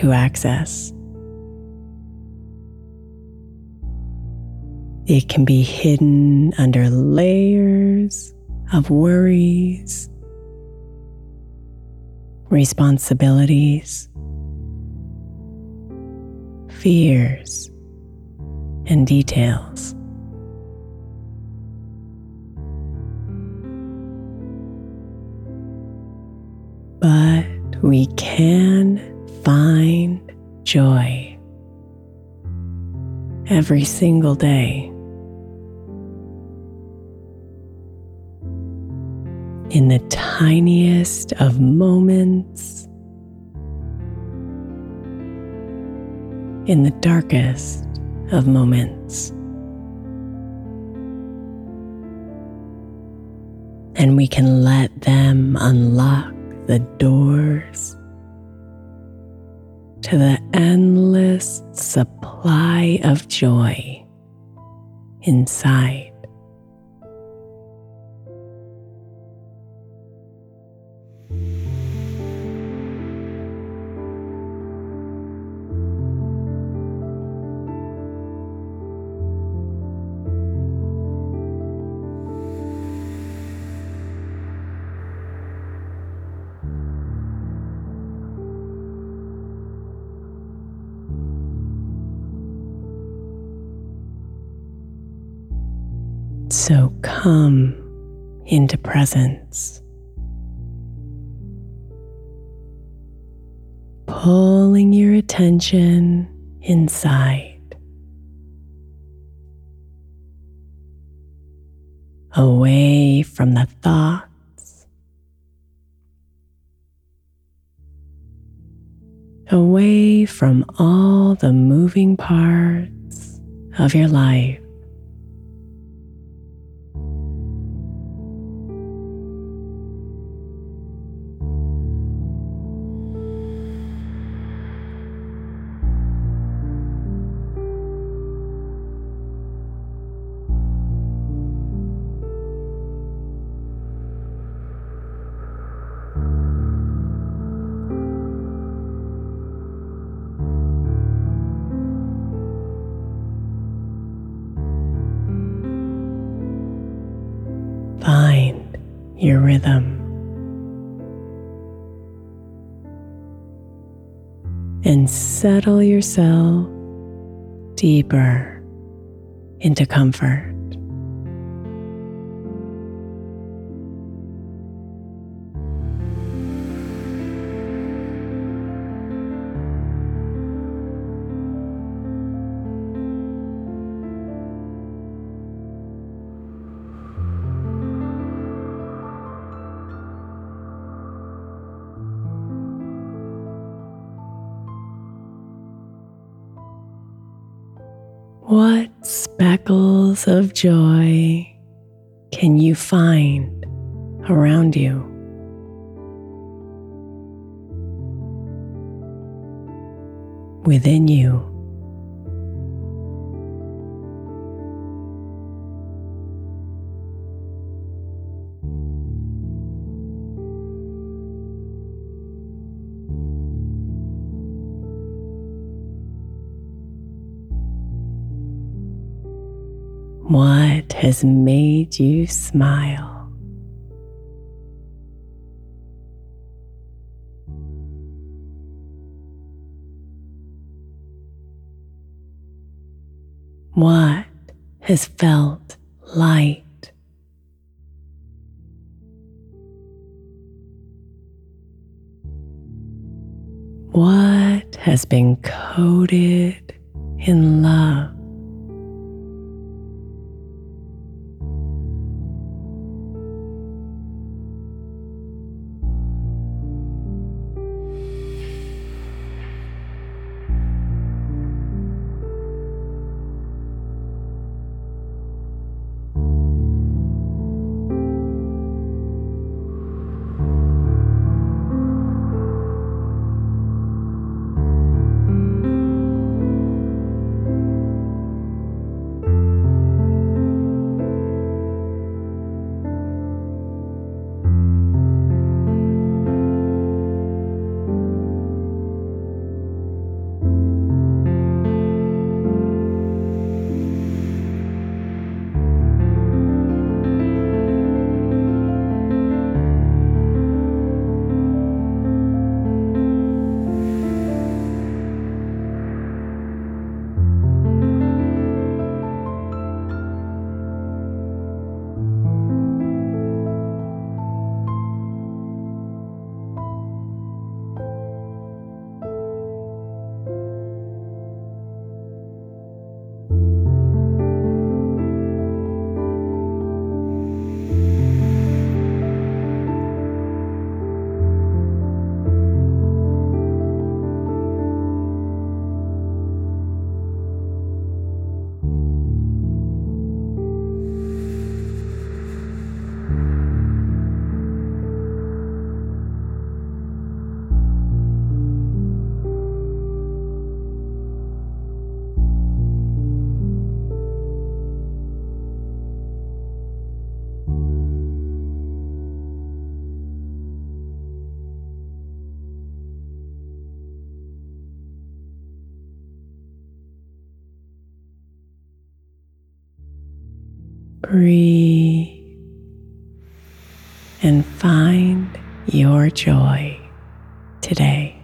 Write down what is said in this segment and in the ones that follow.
to access. It can be hidden under layers of worries, responsibilities, fears, and details. But we can find joy every single day. In the tiniest of moments, in the darkest of moments. And we can let them unlock the doors to the endless supply of joy inside. So come into presence. Pulling your attention inside, away from the thoughts, away from all the moving parts of your life. Your rhythm. And settle yourself deeper into comfort. What speckles of joy can you find around you? Within you. What has made you smile? What has felt light? What has been coated in love? Breathe and find your joy today.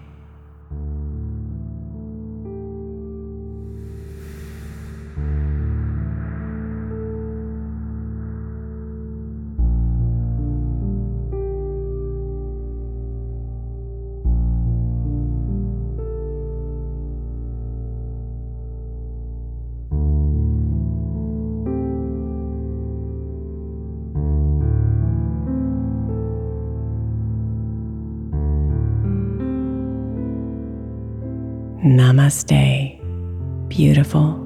Namaste, beautiful.